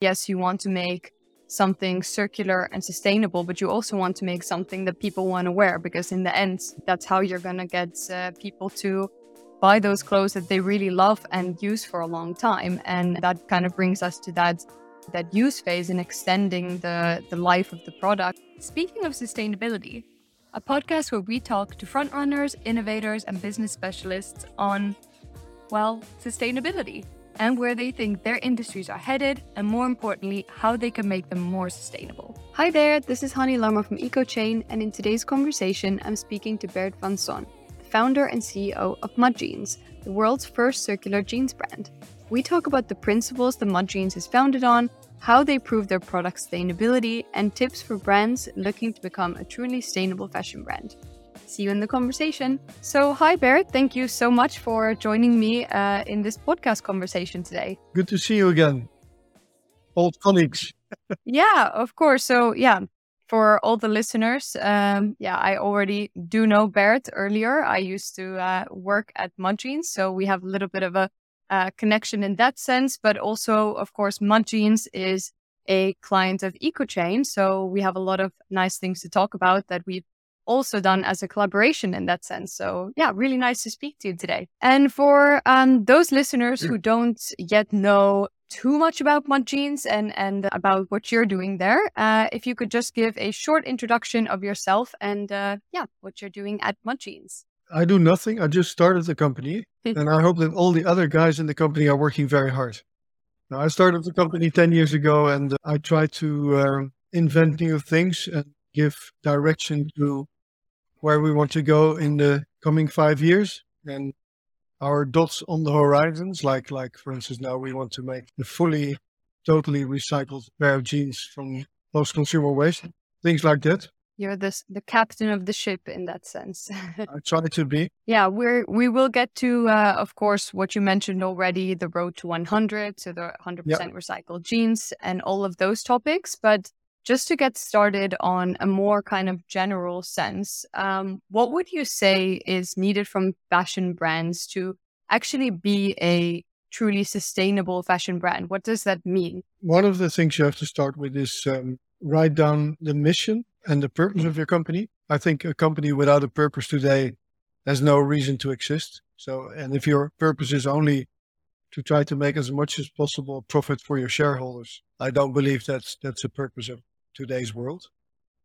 yes, you want to make something circular and sustainable, but you also want to make something that people want to wear because in the end, that's how you're going to get uh, people to buy those clothes that they really love and use for a long time. And that kind of brings us to that that use phase in extending the, the life of the product. Speaking of sustainability, a podcast where we talk to frontrunners, innovators, and business specialists on, well, sustainability and where they think their industries are headed, and more importantly, how they can make them more sustainable. Hi there, this is Hanni Larma from EcoChain, and in today's conversation, I'm speaking to Bert van Son, founder and CEO of Mud Jeans, the world's first circular jeans brand. We talk about the principles the Mud Jeans is founded on, how they prove their product sustainability, and tips for brands looking to become a truly sustainable fashion brand. See you in the conversation. So, hi, Bert. Thank you so much for joining me uh, in this podcast conversation today. Good to see you again, old colleagues. yeah, of course. So, yeah, for all the listeners, um, yeah, I already do know Bert earlier. I used to uh, work at Mud Jeans, so we have a little bit of a uh, connection in that sense. But also, of course, Mud Jeans is a client of EcoChain. So we have a lot of nice things to talk about that we've also done as a collaboration in that sense. So yeah, really nice to speak to you today. And for um, those listeners who don't yet know too much about Mud Jeans and, and about what you're doing there, uh, if you could just give a short introduction of yourself and uh, yeah, what you're doing at Mud Jeans. I do nothing. I just started the company, and I hope that all the other guys in the company are working very hard. Now, I started the company 10 years ago, and I try to uh, invent new things and give direction to where we want to go in the coming five years. And our dots on the horizons, like, like for instance, now we want to make a fully, totally recycled pair of jeans from post-consumer waste, things like that. You're the the captain of the ship in that sense. I try to be. Yeah, we're we will get to, uh, of course, what you mentioned already, the road to 100, so the 100% yeah. recycled jeans, and all of those topics. But just to get started on a more kind of general sense, um, what would you say is needed from fashion brands to actually be a truly sustainable fashion brand? What does that mean? One of the things you have to start with is um, write down the mission and the purpose of your company. I think a company without a purpose today has no reason to exist. So, and if your purpose is only to try to make as much as possible profit for your shareholders, I don't believe that's that's the purpose of today's world.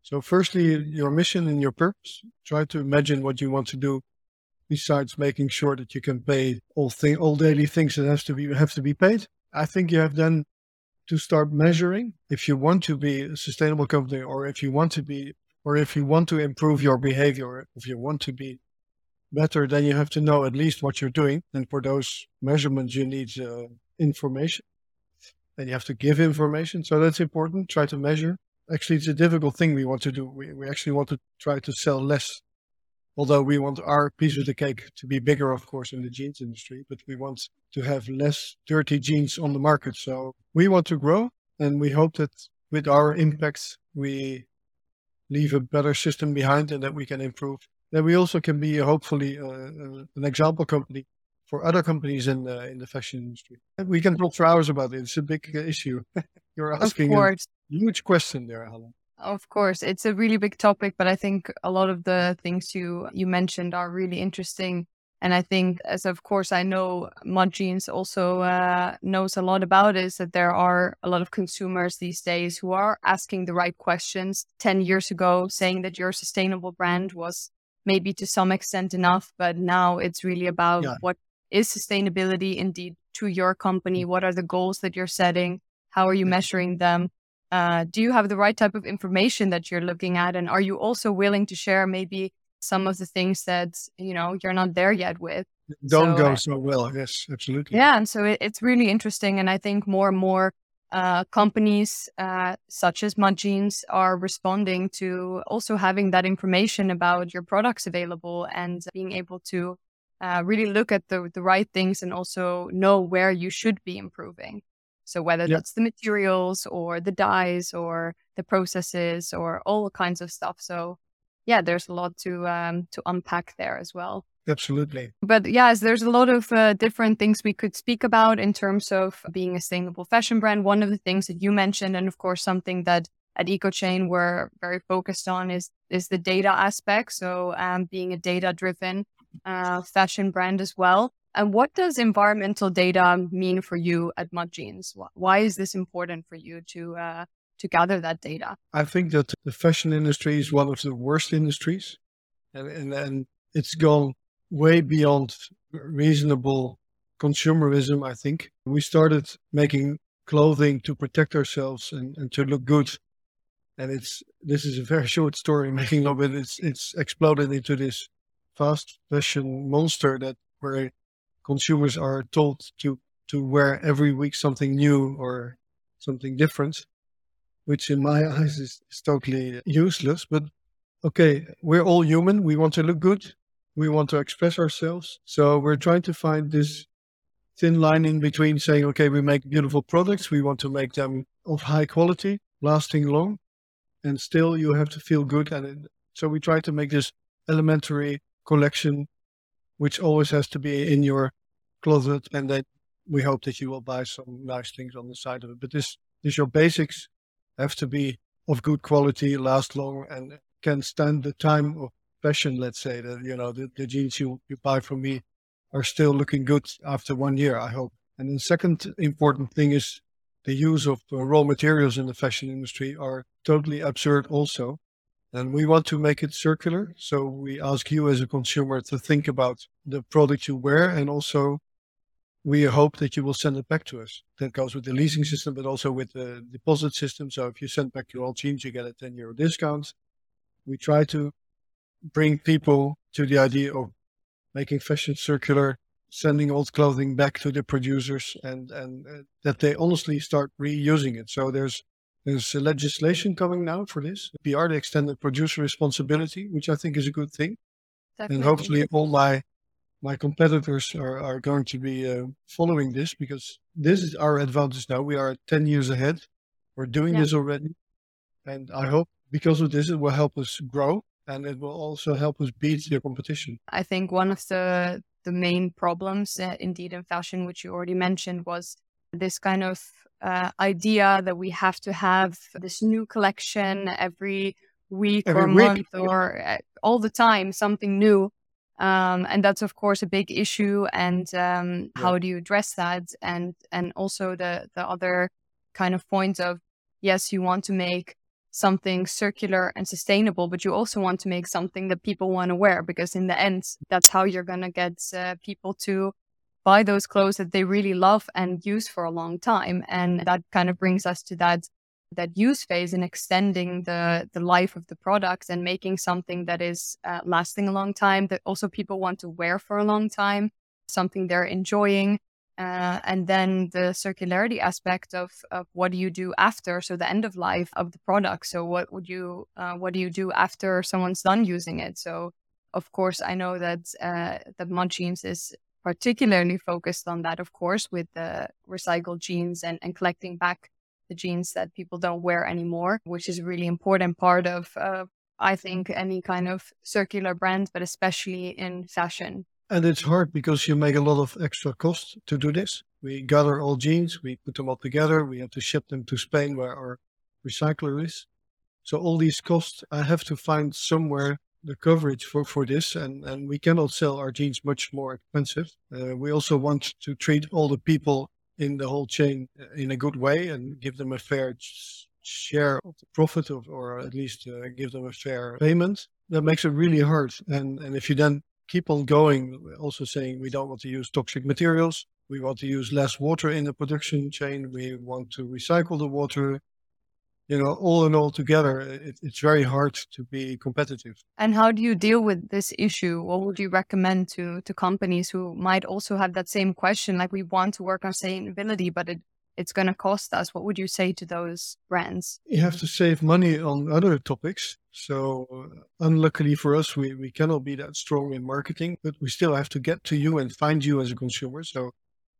So, firstly, your mission and your purpose. Try to imagine what you want to do. Besides making sure that you can pay all thing, all daily things that has to be have to be paid. I think you have then to start measuring if you want to be a sustainable company or if you want to be or if you want to improve your behavior if you want to be better then you have to know at least what you're doing and for those measurements you need uh, information and you have to give information so that's important try to measure actually it's a difficult thing we want to do we, we actually want to try to sell less although we want our piece of the cake to be bigger, of course, in the jeans industry, but we want to have less dirty jeans on the market. So we want to grow and we hope that with our impacts, we leave a better system behind and that we can improve. That we also can be hopefully uh, uh, an example company for other companies in the, in the fashion industry. We can talk for hours about it. It's a big issue. You're asking a huge question there, Helen. Of course, it's a really big topic, but I think a lot of the things you you mentioned are really interesting. And I think, as of course I know, Mud Jeans also uh, knows a lot about is that there are a lot of consumers these days who are asking the right questions. Ten years ago, saying that your sustainable brand was maybe to some extent enough, but now it's really about yeah. what is sustainability indeed to your company. Mm. What are the goals that you're setting? How are you measuring them? Uh, do you have the right type of information that you're looking at? And are you also willing to share maybe some of the things that you know you're not there yet with? Don't so, go so well yes absolutely. Yeah and so it, it's really interesting and i think more and more uh, companies uh, such as Mud Jeans are responding to also having that information about your products available and being able to uh, really look at the, the right things and also know where you should be improving. So whether that's the materials or the dyes or the processes or all kinds of stuff. So yeah, there's a lot to um, to unpack there as well. Absolutely. But yes, there's a lot of uh, different things we could speak about in terms of being a sustainable fashion brand. One of the things that you mentioned, and of course, something that at EcoChain we're very focused on is is the data aspect. So um, being a data driven uh, fashion brand as well. And what does environmental data mean for you at Mud Jeans? Why is this important for you to uh, to gather that data? I think that the fashion industry is one of the worst industries, and and, and it's gone way beyond reasonable consumerism. I think we started making clothing to protect ourselves and, and to look good, and it's this is a very short story making of it. It's it's exploded into this fast fashion monster that where consumers are told to to wear every week something new or something different, which in my eyes is, is totally useless. But okay, we're all human. We want to look good. We want to express ourselves. So we're trying to find this thin line in between saying, okay, we make beautiful products. We want to make them of high quality, lasting long, and still you have to feel good. And so we try to make this elementary collection which always has to be in your closet. And then we hope that you will buy some nice things on the side of it. But this, this your basics have to be of good quality, last long, and can stand the time of fashion. Let's say that you know the, the jeans you, you buy from me are still looking good after one year. I hope. And the second important thing is the use of uh, raw materials in the fashion industry are totally absurd also. And we want to make it circular. So we ask you as a consumer to think about the product you wear and also we hope that you will send it back to us. That goes with the leasing system, but also with the deposit system. So if you send back your old jeans, you get a 10 euro discount. We try to bring people to the idea of making fashion circular, sending old clothing back to the producers and, and uh, that they honestly start reusing it. So there's there's legislation coming now for this. EPR, the extended producer responsibility, which I think is a good thing. Definitely. And hopefully all my my competitors are, are going to be uh, following this because this is our advantage now. We are 10 years ahead. We're doing yeah. this already. And I hope because of this, it will help us grow and it will also help us beat the competition. I think one of the, the main problems, uh, indeed, in fashion, which you already mentioned, was this kind of uh, idea that we have to have this new collection every week every or week. month or uh, all the time something new um, and that's of course a big issue and um, yeah. how do you address that and and also the the other kind of point of yes you want to make something circular and sustainable but you also want to make something that people want to wear because in the end that's how you're going to get uh, people to buy those clothes that they really love and use for a long time. And that kind of brings us to that that use phase and extending the the life of the product and making something that is uh, lasting a long time that also people want to wear for a long time, something they're enjoying. Uh, and then the circularity aspect of, of what do you do after so the end of life of the product so what would you uh, what do you do after someone's done using it so of course i know that uh, Mud Jeans is particularly focused on that, of course, with the recycled jeans and, and collecting back the jeans that people don't wear anymore, which is a really important part of, uh, I think, any kind of circular brand, but especially in fashion. And it's hard because you make a lot of extra cost to do this. We gather all jeans, we put them all together, we have to ship them to Spain where our recycler is. So all these costs, I have to find somewhere the coverage for, for this, and, and we cannot sell our jeans much more expensive. Uh, we also want to treat all the people in the whole chain uh, in a good way and give them a fair share of the profit of, or at least uh, give them a fair payment. That makes it really hard. And, and if you then keep on going, also saying we don't want to use toxic materials, we want to use less water in the production chain, we want to recycle the water, you know, all in all together, it, it's very hard to be competitive. And how do you deal with this issue? What would you recommend to to companies who might also have that same question? Like we want to work on sustainability, but it it's going to cost us. What would you say to those brands? You have to save money on other topics. So, uh, unluckily for us, we, we cannot be that strong in marketing, but we still have to get to you and find you as a consumer. So,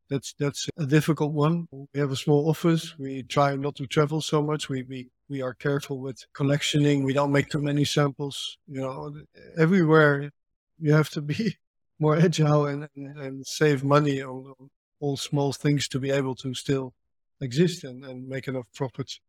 that's that's a difficult one. We have a small office. We try not to travel so much. We we we are careful with collectioning. We don't make too many samples. You know, everywhere you have to be more agile and, and, and save money on, all small things to be able to still exist and, and make enough profits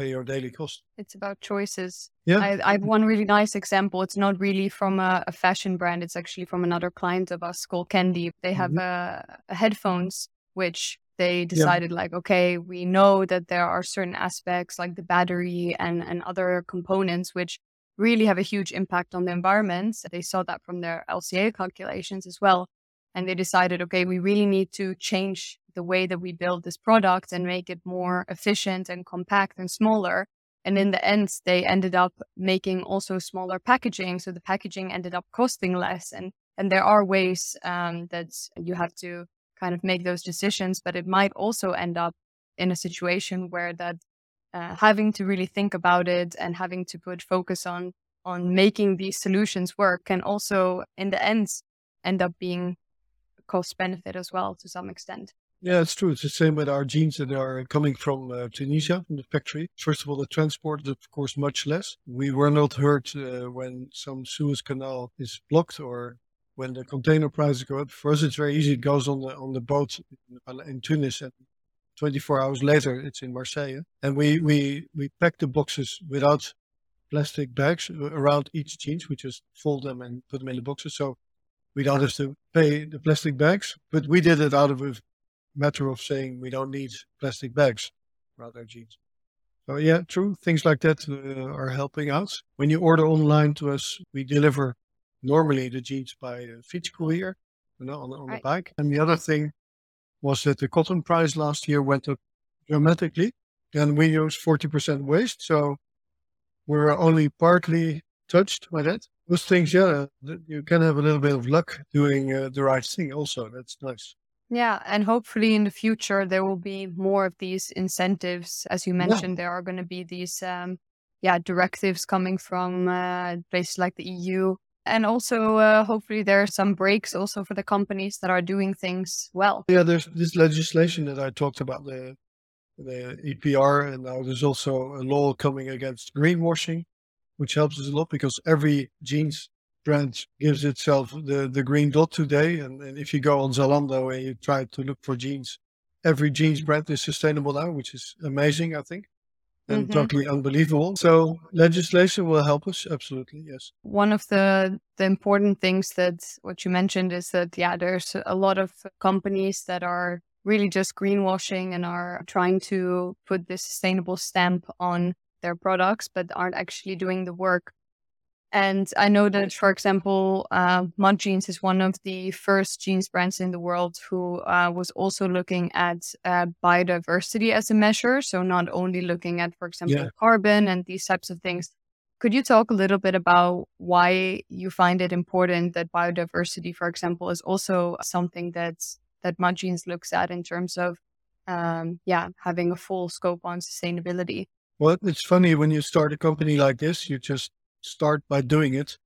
pay your daily cost. It's about choices. Yeah. I, I have one really nice example. It's not really from a, a, fashion brand. It's actually from another client of us called Candy. They have mm-hmm. a, a headphones which they decided yeah. like okay we know that there are certain aspects like the battery and and other components which really have a huge impact on the environment they saw that from their lca calculations as well and they decided okay we really need to change the way that we build this product and make it more efficient and compact and smaller. And in the end they ended up making also smaller packaging. So the packaging ended up costing less. And and there are ways um, that you have to kind of make those decisions, but it might also end up in a situation where that uh, having to really think about it and having to put focus on on making these solutions work can also in the end end up being cost benefit as well to some extent. Yeah, it's true. It's the same with our jeans that are coming from uh, Tunisia, from the factory. First of all, the transport is, of course, much less. We were not hurt uh, when some Suez Canal is blocked or when the container prices go up, for us it's very easy. It goes on the on the boat in, in Tunis, and 24 hours later it's in Marseille. And we we we pack the boxes without plastic bags around each jeans. We just fold them and put them in the boxes, so we don't have to pay the plastic bags. But we did it out of a matter of saying we don't need plastic bags around our jeans. So yeah, true. Things like that uh, are helping out. When you order online to us, we deliver normally the jeans by a fiets courier you know, on, on right. the bike. And the other thing was that the cotton price last year went up dramatically and we use 40% waste. So we are only partly touched by that. Those things, yeah, you can have a little bit of luck doing uh, the right thing also. That's nice. Yeah, and hopefully in the future there will be more of these incentives. As you mentioned, yeah. there are going to be these, um, yeah, directives coming from uh, places like the EU and also uh, hopefully there are some breaks also for the companies that are doing things well. Yeah, there's this legislation that I talked about the the EPR, and now there's also a law coming against greenwashing, which helps us a lot because every jeans brand gives itself the the green dot today, and, and if you go on Zalando and you try to look for jeans, every jeans brand is sustainable now, which is amazing, I think and mm-hmm. totally unbelievable. So legislation will help us absolutely. Yes. One of the the important things that what you mentioned is that yeah, there's a lot of companies that are really just greenwashing and are trying to put this sustainable stamp on their products, but aren't actually doing the work and I know that, for example, uh, Mud Jeans is one of the first jeans brands in the world who uh, was also looking at uh, biodiversity as a measure. So, not only looking at, for example, yeah. carbon and these types of things. Could you talk a little bit about why you find it important that biodiversity, for example, is also something that's, that Mud Jeans looks at in terms of, um, yeah, having a full scope on sustainability? Well, it's funny when you start a company like this, you just start by doing it.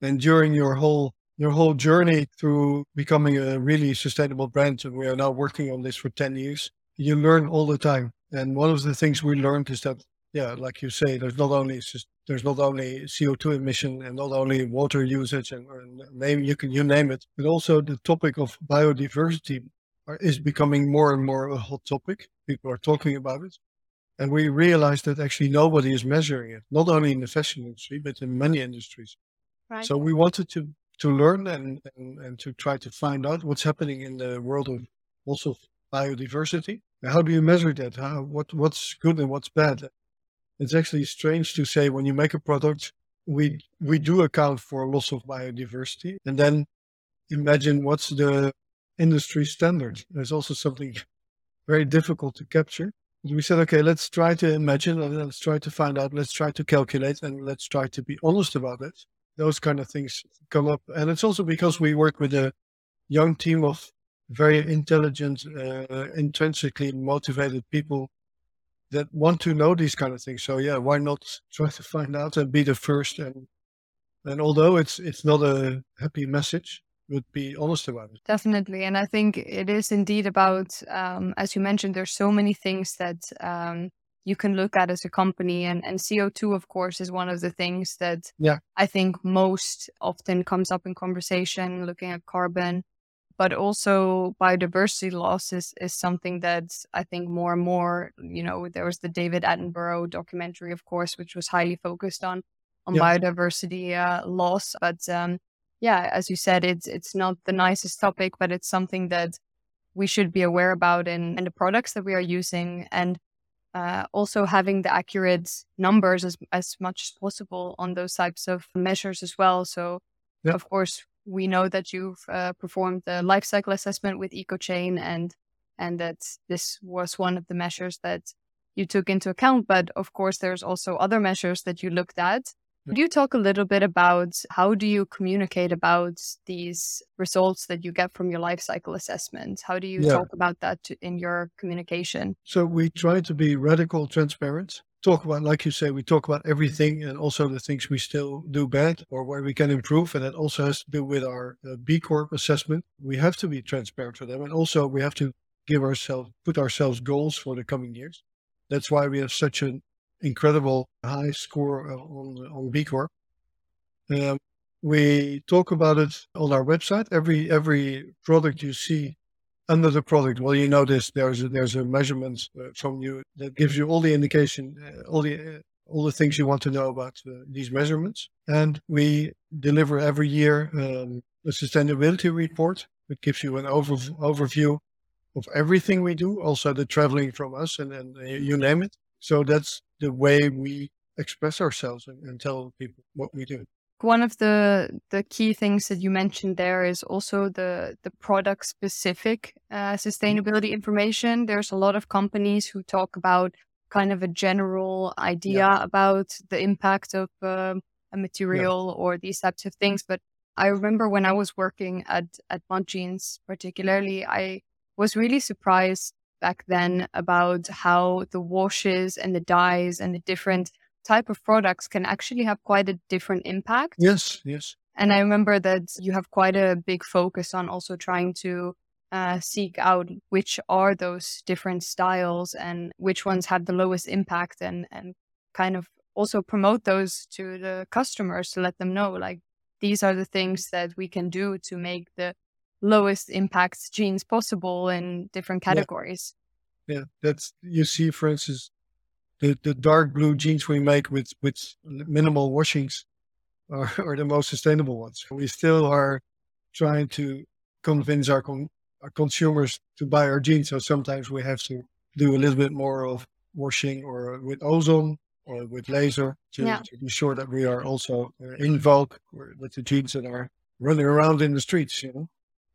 And during your whole your whole journey through becoming a really sustainable brand, and we are now working on this for 10 years, you learn all the time. And one of the things we learned is that, yeah, like you say, there's not only there's not only CO2 emission and not only water usage and, and name you can you name it, but also the topic of biodiversity uh, is becoming more and more a hot topic. People are talking about it. And we realized that actually nobody is measuring it, not only in the fashion industry, but in many industries. Right. So we wanted to, to learn and, and, and to try to find out what's happening in the world of also biodiversity. How do you measure that? How, what, what's good and what's bad? It's actually strange to say when you make a product, we, we do account for loss of biodiversity. And then imagine what's the industry standard. There's also something very difficult to capture we said, okay, let's try to imagine let's try to find out, let's try to calculate and let's try to be honest about it. Those kind of things come up. And it's also because we work with a young team of very intelligent, uh, intrinsically motivated people that want to know these kind of things. So yeah, why not try to find out and be the first? And and although it's it's not a happy message, would be honest about it. Definitely. And I think it is indeed about, um, as you mentioned, there's so many things that um, you can look at as a company. And, and CO2, of course, is one of the things that yeah. I think most often comes up in conversation, looking at carbon. But also biodiversity loss is, is something that I think more and more, you know, there was the David Attenborough documentary, of course, which was highly focused on on yeah. biodiversity uh, loss. But um, yeah, as you said, it's it's not the nicest topic, but it's something that we should be aware about in, in the products that we are using and uh, also having the accurate numbers as, as much as possible on those types of measures as well. So, yep. of course, we know that you've uh, performed the life cycle assessment with EcoChain and and that this was one of the measures that you took into account. But of course, there's also other measures that you looked at could you talk a little bit about how do you communicate about these results that you get from your life cycle assessment? How do you yeah. talk about that to, in your communication? So we try to be radical transparent. Talk about, like you say, we talk about everything and also the things we still do bad or where we can improve. And that also has to do with our uh, B Corp assessment. We have to be transparent for them. And also we have to give ourselves, put ourselves goals for the coming years. That's why we have such an incredible high score on, on B Corp. Um, we talk about it on our website. Every every product you see under the product, well, you notice. There's a, there's a measurement uh, from you that gives you all the indication, uh, all the uh, all the things you want to know about uh, these measurements. And we deliver every year um, a sustainability report that gives you an over, overview of everything we do, also the traveling from us, and, and uh, you name it. So that's the way we express ourselves and, and tell people what we do. One of the the key things that you mentioned there is also the the product specific uh, mm-hmm. sustainability information. There's a lot of companies who talk about kind of a general idea yeah. about the impact of um, a material yeah. or these types of things. But I remember when I was working at at Mud particularly, I was really surprised back then about how the washes and the dyes and the different type of products can actually have quite a different impact. Yes, yes. And I remember that you have quite a big focus on also trying to uh, seek out which are those different styles and which ones have the lowest impact and, and kind of also promote those to the customers to let them know like these are the things that we can do to make the lowest impact jeans possible in different categories. Yeah. yeah, that's you see, for instance, the, the dark blue jeans we make with with minimal washings are, are the most sustainable ones. We still are trying to convince our, con- our consumers to buy our jeans. So sometimes we have to do a little bit more of washing or with ozone or with laser to, yeah. to be sure that we are also uh, in vogue with the jeans that are running around in the streets. You know.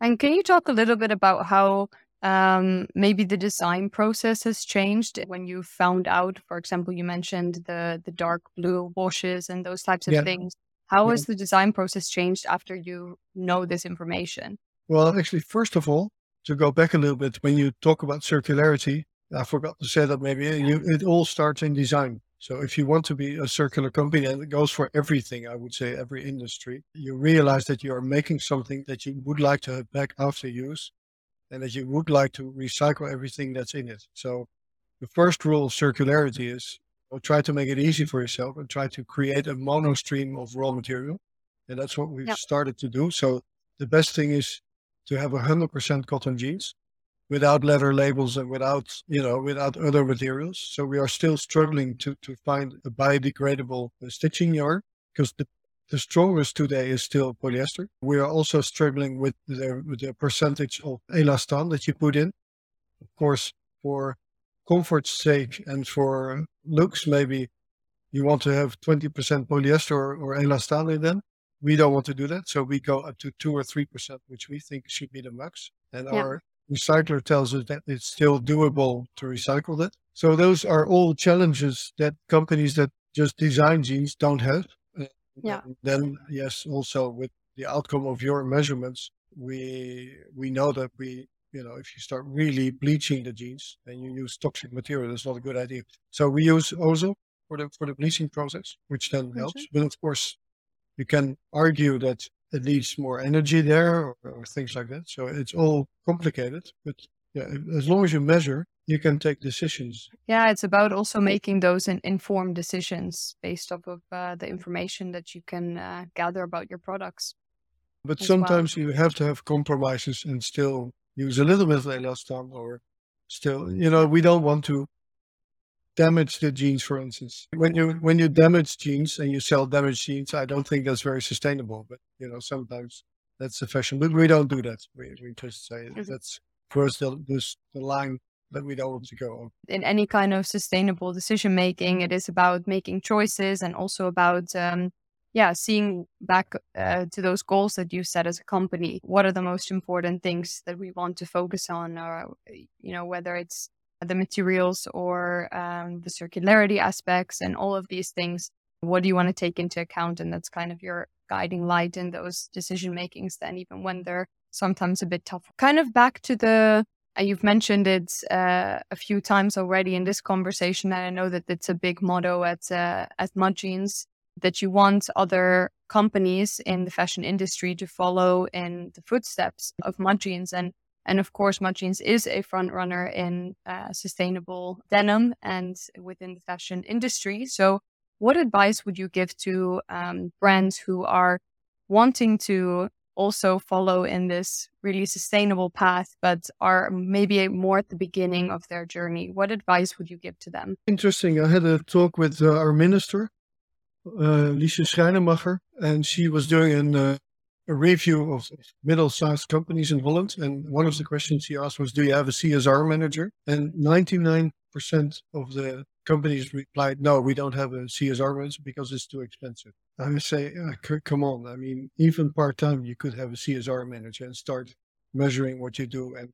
And can you talk a little bit about how um, maybe the design process has changed when you found out, for example, you mentioned the the dark blue washes and those types of yeah. things. How yeah. has the design process changed after you know this information? Well, actually, first of all, to go back a little bit, when you talk about circularity, I forgot to say that maybe you, it all starts in design. So if you want to be a circular company, and it goes for everything, I would say every industry, you realize that you are making something that you would like to have back after use and that you would like to recycle everything that's in it. So the first rule of circularity is well, try to make it easy for yourself and try to create a mono stream of raw material. And that's what we've yep. started to do. So the best thing is to have 100% cotton jeans without leather labels and without, you know, without other materials. So we are still struggling to, to find a biodegradable uh, stitching yarn because the, the strongest today is still polyester. We are also struggling with the, with the percentage of elastan that you put in. Of course, for comfort's sake and for looks, maybe you want to have 20% polyester or, or elastan in them. We don't want to do that. So we go up to two or 3%, which we think should be the max. And yeah. our recycler tells us that it's still doable to recycle that. So those are all challenges that companies that just design jeans don't have. Yeah. And then yes, also with the outcome of your measurements, we we know that we you know if you start really bleaching the jeans and you use toxic material, that's not a good idea. So we use ozone for the for the bleaching process, which then helps. But of course, you can argue that it needs more energy there or, or, things like that. So it's all complicated, but yeah, as long as you measure, you can take decisions. Yeah, it's about also making those in, informed decisions based off of uh, the information that you can uh, gather about your products. But as well. sometimes you have to have compromises and still use a little bit of elastan or still, you know, we don't want to damage the jeans, for instance. When you when you damage jeans and you sell damaged jeans, I don't think that's very sustainable. But you know, sometimes that's the fashion. But we don't do that. We we just say Mhm. that's us the this the line that we don't want to go on. in any kind of sustainable decision making, it is about making choices and also about, um, yeah, seeing back uh, to those goals that you set as a company. What are the most important things that we want to focus on, or you know, whether it's the materials or um, the circularity aspects and all of these things. What do you want to take into account? And that's kind of your guiding light in those decision makings. Then, even when they're sometimes a bit tough. Kind of back to the uh, you've mentioned it uh, a few times already in this conversation, and I know that it's a big motto at uh, at Jeans that you want other companies in the fashion industry to follow in the footsteps of Mud Jeans, and and of course, Mud Jeans is a front runner in uh, sustainable denim and within the fashion industry. So, what advice would you give to um, brands who are wanting to also follow in this really sustainable path, but are maybe more at the beginning of their journey. What advice would you give to them? Interesting. I had a talk with uh, our minister, uh, Liesje Schreinemacher, and she was doing an, uh, a review of middle-sized companies in Holland. And one of the questions he asked was, "Do you have a CSR manager?" And 99% of the companies replied, "No, we don't have a CSR manager because it's too expensive." I say, uh, c- "Come on! I mean, even part-time, you could have a CSR manager and start measuring what you do and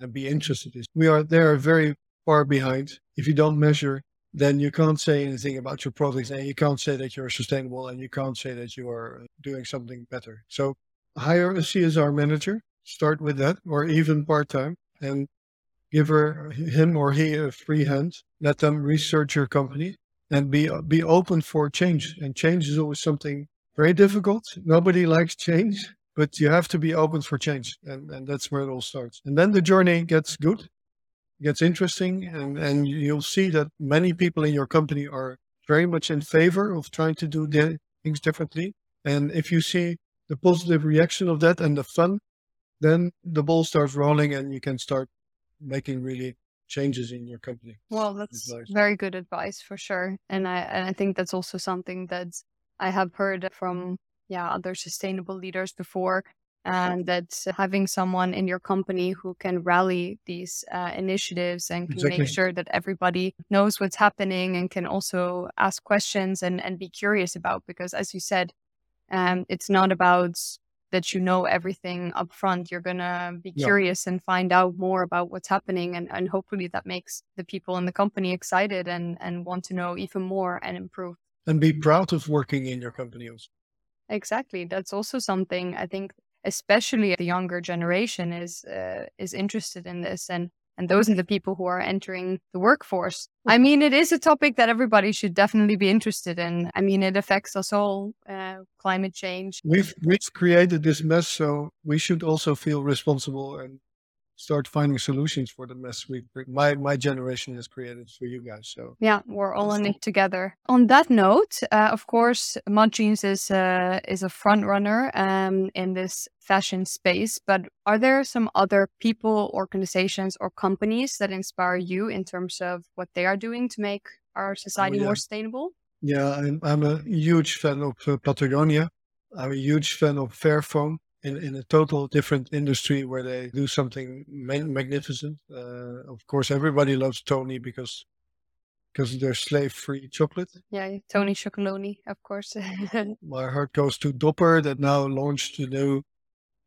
and be interested in. We are they are very far behind. If you don't measure, then you can't say anything about your products and you can't say that you're sustainable and you can't say that you are doing something better. So hire a CSR manager, start with that, or even part time, and give her him or he a free hand. Let them research your company and be be open for change. And change is always something very difficult. Nobody likes change, but you have to be open for change, and, and that's where it all starts. And then the journey gets good, gets interesting, and, and you'll see that many people in your company are very much in favor of trying to do the things differently. And if you see the positive reaction of that and the fun, then the ball starts rolling, and you can start making really changes in your company. Well, that's Advice. very good advice for sure. And I and I think that's also something that I have heard from yeah, other sustainable leaders before. And that having someone in your company who can rally these uh, initiatives and can Exactly. make sure that everybody knows what's happening and can also ask questions and, and be curious about. Because as you said, um, it's not about that you know everything up front. You're going to be Yeah. curious and find out more about what's happening. And, and hopefully that makes the people in the company excited and, and want to know even more and improve. And be proud of working in your company also. Exactly. That's also something I think, especially the younger generation is uh, is interested in this, and and those are the people who are entering the workforce. I mean, it is a topic that everybody should definitely be interested in. I mean, it affects us all. Uh, climate change. We've we've created this mess, so we should also feel responsible and start finding solutions for the mess we my my generation has created for you guys. So Yeah, we're all in it together. On that note, uh, of course, Mud Jeans is uh, is a front runner um, in this fashion space. But are there some other people, organizations, or companies that inspire you in terms of what they are doing to make our society yeah. more sustainable? yeah, I'm I'm a huge fan of uh, Patagonia. I'm a huge fan of Fairphone in in a total different industry where they do something ma- magnificent. Uh, of course, everybody loves Tony because because they're slave free chocolate. Yeah, Tony Chocolonely, of course. my heart goes to Dopper that now launched the new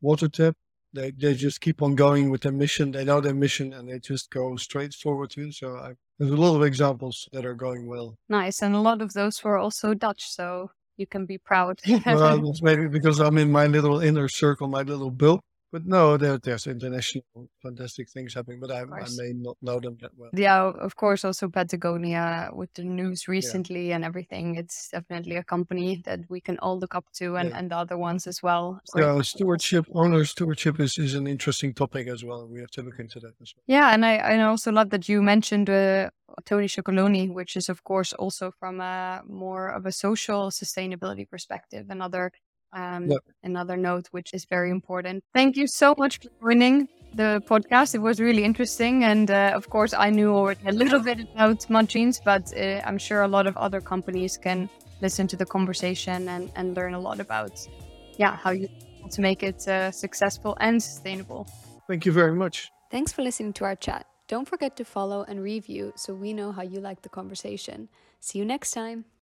water tap. They they just keep on going with their mission. They know their mission and they just go straight forward to. it. So I, there's a lot of examples that are going well. nice, and a lot of those were also Dutch, so you can be proud. well, maybe because I'm in my little inner circle, my little bubble. But no, there, there's international fantastic things happening, but I, I may not know them that well. Yeah, of course, also Patagonia with the news recently yeah. and everything. It's definitely a company that we can all look up to, and, yeah. and the other ones as well. Yeah, stewardship, owner stewardship is, is an interesting topic as well. We have to look into that as well. Yeah, and I, I also love that you mentioned uh, Tony Chocolonely, which is of course also from a more of a social sustainability perspective, another um, yep. another note, which is very important. Thank you so much for joining the podcast. It was really interesting. And uh, of course, I knew already a little bit about Mud Jeans, but uh, I'm sure a lot of other companies can listen to the conversation and, and learn a lot about, yeah, how you to make it uh, successful and sustainable. Thank you very much. Thanks for listening to our chat. Don't forget to follow and review so we know how you like the conversation. See you next time.